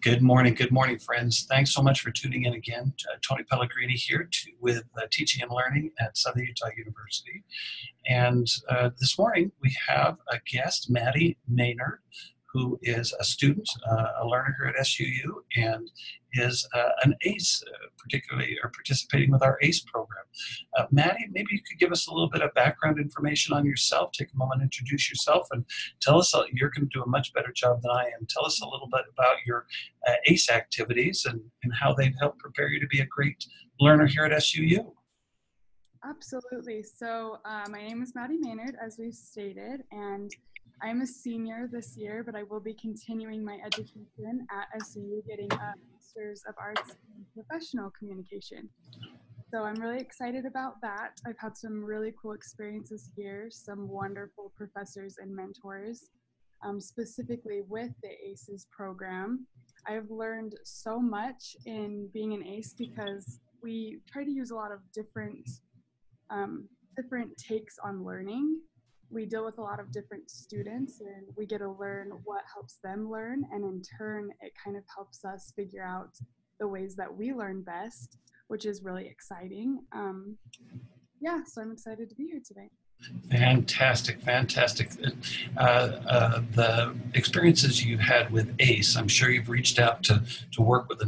Good morning, good morning, friends. Thanks so much for tuning in again. Uh, Tony Pellegrini here to, with uh, Teaching and Learning at Southern Utah University. And uh, this morning we have a guest, Maddie Maynard, who is a student, uh, a learner here at SUU, and is uh, an ACE, uh, particularly or participating with our ACE program. Uh, Maddie, maybe you could give us a little bit of background information on yourself. Take a moment, introduce yourself, and tell us. Uh, you're going to do a much better job than I am. Tell us a little bit about your uh, ACE activities and, and how they've helped prepare you to be a great learner here at SUU. Absolutely. So, uh, my name is Maddie Maynard, as we've stated, and I'm a senior this year, but I will be continuing my education at SUU, getting a Master's of Arts in Professional Communication. So I'm really excited about that. I've had some really cool experiences here, some wonderful professors and mentors, um, specifically with the ACES program. I've learned so much in being an ACE because we try to use a lot of different um, different takes on learning we deal with a lot of different students and we get to learn what helps them learn and in turn it kind of helps us figure out the ways that we learn best which is really exciting um, yeah so i'm excited to be here today Fantastic, fantastic. Uh, uh, the experiences you've had with ACE, I'm sure you've reached out to, to work with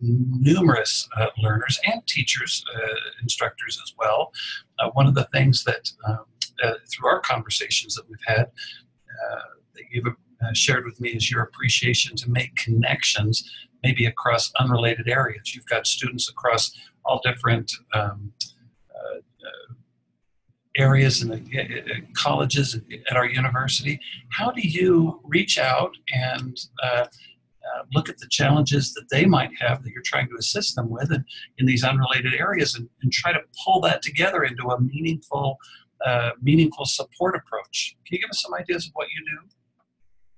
numerous uh, learners and teachers, uh, instructors as well. Uh, one of the things that um, uh, through our conversations that we've had uh, that you've uh, shared with me is your appreciation to make connections maybe across unrelated areas. You've got students across all different um, uh, uh, areas the colleges at our university. How do you reach out and uh, look at the challenges that they might have that you're trying to assist them with in, in these unrelated areas and, and, try to pull that together into a meaningful uh, meaningful support approach. Can you give us some ideas of what you do?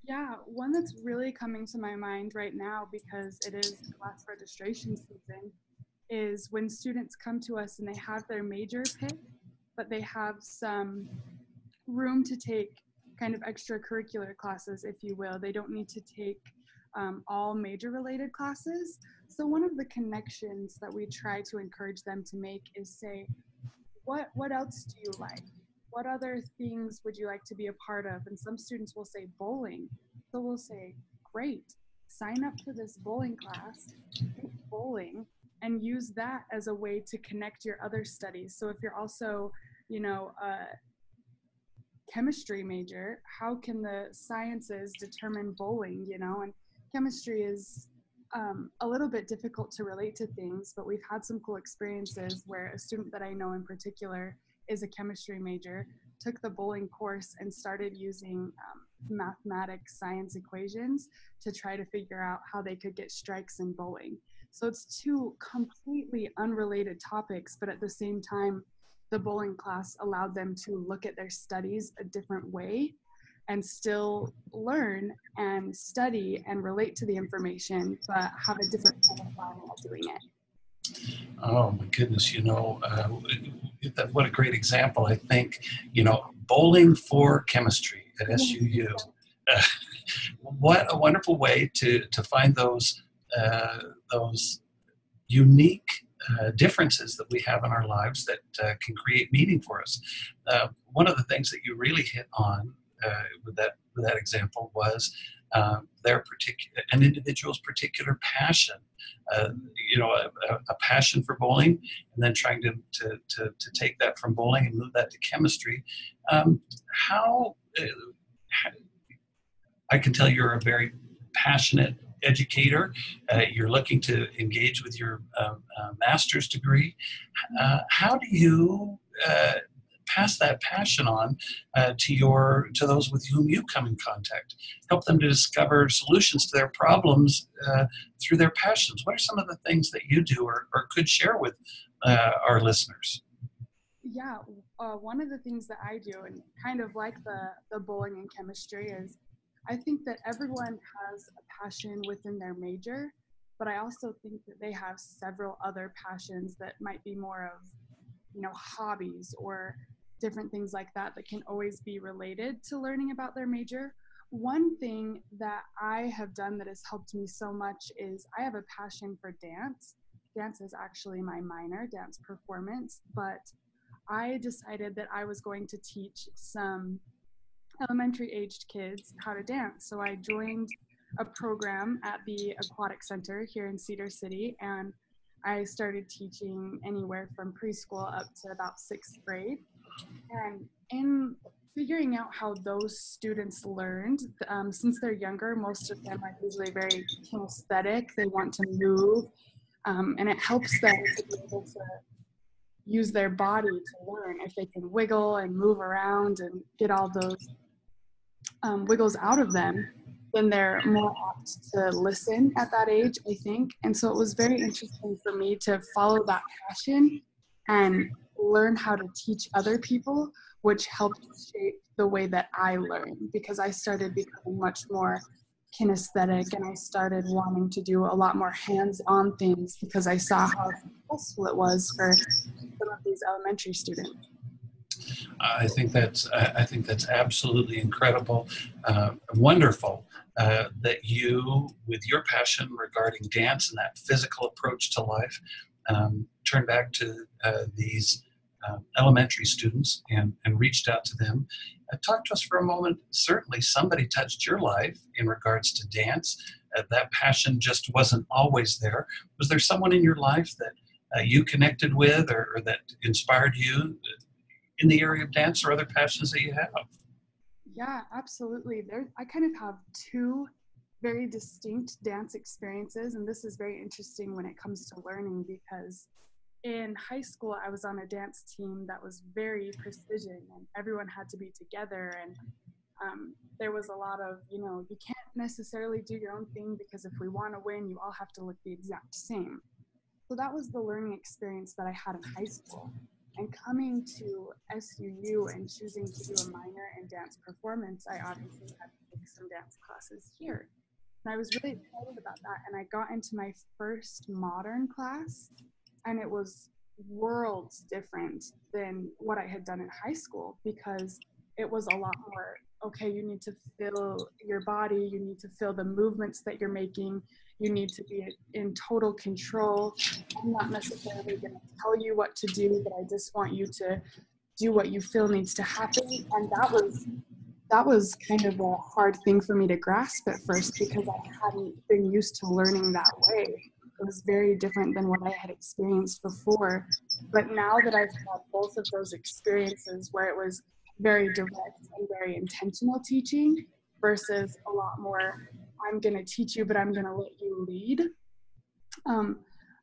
Yeah, one that's really coming to my mind right now because it is class registration season is when students come to us and they have their major pick, but they have some room to take kind of extracurricular classes, if you will. They don't need to take um, all major related classes. So, one of the connections that we try to encourage them to make is say, what what else do you like? What other things would you like to be a part of? And some students will say bowling. So we'll say, great, sign up for this bowling class, bowling, and use that as a way to connect your other studies. So if you're also, you know, a chemistry major, how can the sciences determine bowling, you know? And chemistry is um, a little bit difficult to relate to things, but we've had some cool experiences where a student that I know in particular is a chemistry major, took the bowling course and started using um, mathematics science equations to try to figure out how they could get strikes in bowling. So it's two completely unrelated topics, but at the same time, the bowling class allowed them to look at their studies a different way and still learn and study and relate to the information, but have a different way of doing it. Oh my goodness! You know, uh, what a great example. I think you know, bowling for chemistry at SUU. Uh, what a wonderful way to to find those uh, those unique uh, differences that we have in our lives that uh, can create meaning for us. Uh, one of the things that you really hit on uh, with that with that example was um, their particular an individual's particular passion. Uh, you know, a, a, passion for bowling, and then trying to, to, to, to, take that from bowling and move that to chemistry. Um, how, uh, I can tell you're a very passionate educator. Uh, you're looking to engage with your um, uh, master's degree. Uh, how do you pass that passion on uh, to your to those with whom you come in contact. Help them to discover solutions to their problems uh, through their passions. What are some of the things that you do or, or could share with uh, our listeners? Yeah, uh, one of the things that I do, and kind of like the the bowling and chemistry, is I think that everyone has a passion within their major, but I also think that they have several other passions that might be more of you know hobbies or different things like that that can always be related to learning about their major one thing that I have done that has helped me so much is I have a passion for dance. Dance is actually my minor, dance performance, but I decided that I was going to teach some elementary aged kids how to dance. So I joined a program at the Aquatic Center here in Cedar City, and I started teaching anywhere from preschool up to about sixth grade. And in figuring out how those students learned, um, since they're younger, most of them are usually very kinesthetic. They want to move, um, and it helps them to be able to use their body to learn. If they can wiggle and move around and get all those um, wiggles out of them, then they're more apt to listen at that age, I think. And so it was very interesting for me to follow that passion and learn how to teach other people, which helped shape the way that I learn because I started becoming much more kinesthetic and I started wanting to do a lot more hands on things because I saw how successful it was for some of these elementary students. I think that's I think that's absolutely incredible, uh, wonderful uh, that you, with your passion regarding dance and that physical approach to life, um, turned back to uh, these uh, elementary students and, and reached out to them. Uh, talk to us for a moment. Certainly, somebody touched your life in regards to dance. Uh, that passion just wasn't always there. Was there someone in your life that you connected with or, or that inspired you in the area of dance or other passions that you have? Yeah, absolutely. There, I kind of have two very distinct dance experiences, and this is very interesting when it comes to learning because in high school I was on a dance team that was very precision, and everyone had to be together, and um, there was a lot of you know you can't necessarily do your own thing because if we want to win, you all have to look the exact same. So that was the learning experience that I had in high school. And coming to SUU and choosing to do a minor in dance performance, I obviously had to take some dance classes here. And I was really excited about that. And I got into my first modern class, and it was worlds different than what I had done in high school because it was a lot more okay, you need to feel your body, you need to feel the movements that you're making, you need to be in total control. I'm not necessarily going to tell you what to do, but I just want you to do what you feel needs to happen. And that was that was kind of a hard thing for me to grasp at first because I hadn't been used to learning that way. Was very different than what I had experienced before. But now that I've had both of those experiences where it was very direct and very intentional teaching versus a lot more i'm going to teach you but i'm going to let you lead um,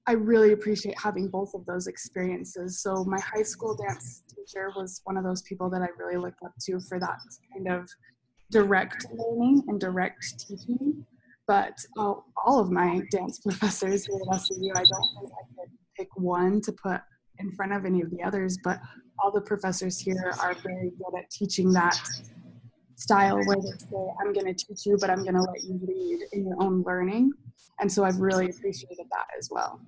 i really appreciate having both of those experiences so my high school dance teacher was one of those people that i really looked up to for that kind of direct learning and direct teaching but uh, all of my dance professors here at SUU, I don't think I could pick one to put in front of any of the others, but all the professors here are very good at teaching that style where they say, I'm going to teach you, but I'm going to let you lead in your own learning. And so I've really appreciated that as well.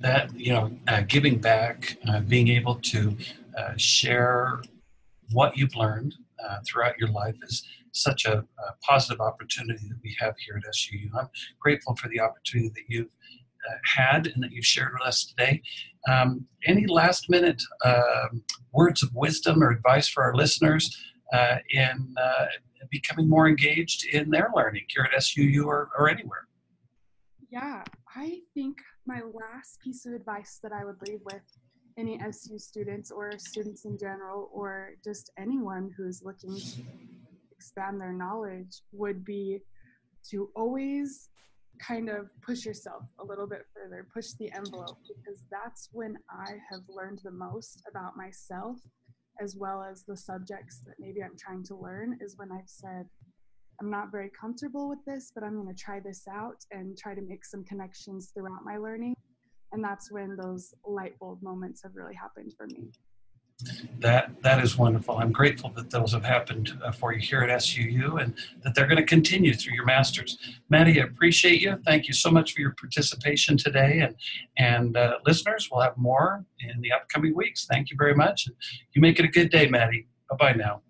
That, you know, uh, giving back, uh, being able to uh, share what you've learned uh, throughout your life is such a, a, positive opportunity that we have here at SUU. I'm grateful for the opportunity that you've uh, had and that you've shared with us today. Um, any last minute uh, words of wisdom or advice for our listeners uh, in uh, becoming more engaged in their learning here at SUU or, or anywhere? Yeah, I think my last piece of advice that I would leave with any SU students or students in general, or just anyone who's looking expand their knowledge, would be to always kind of push yourself a little bit further, push the envelope, because that's when I have learned the most about myself, as well as the subjects that maybe I'm trying to learn, is when I've said, I'm not very comfortable with this, but I'm going to try this out and try to make some connections throughout my learning. And that's when those light bulb moments have really happened for me. That that is wonderful. I'm grateful that those have happened uh, for you here at SUU and that they're going to continue through your masters. Maddie, I appreciate you. Thank you so much for your participation today, and and uh, listeners, we'll have more in the upcoming weeks. Thank you very much. You make it a good day, Maddie. Bye bye now.